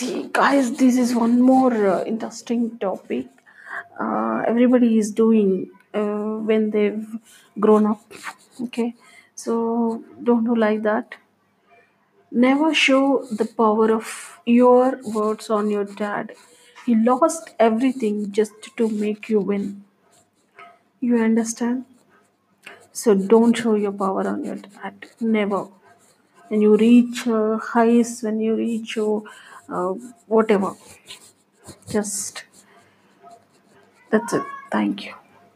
See, guys, this is one more uh, interesting topic. Uh, everybody is doing uh, when they've grown up. Okay, so don't do like that. Never show the power of your words on your dad. He lost everything just to make you win. You understand? So don't show your power on your dad. Never. When you reach uh, highs, when you reach your uh, whatever, just that's it. Thank you.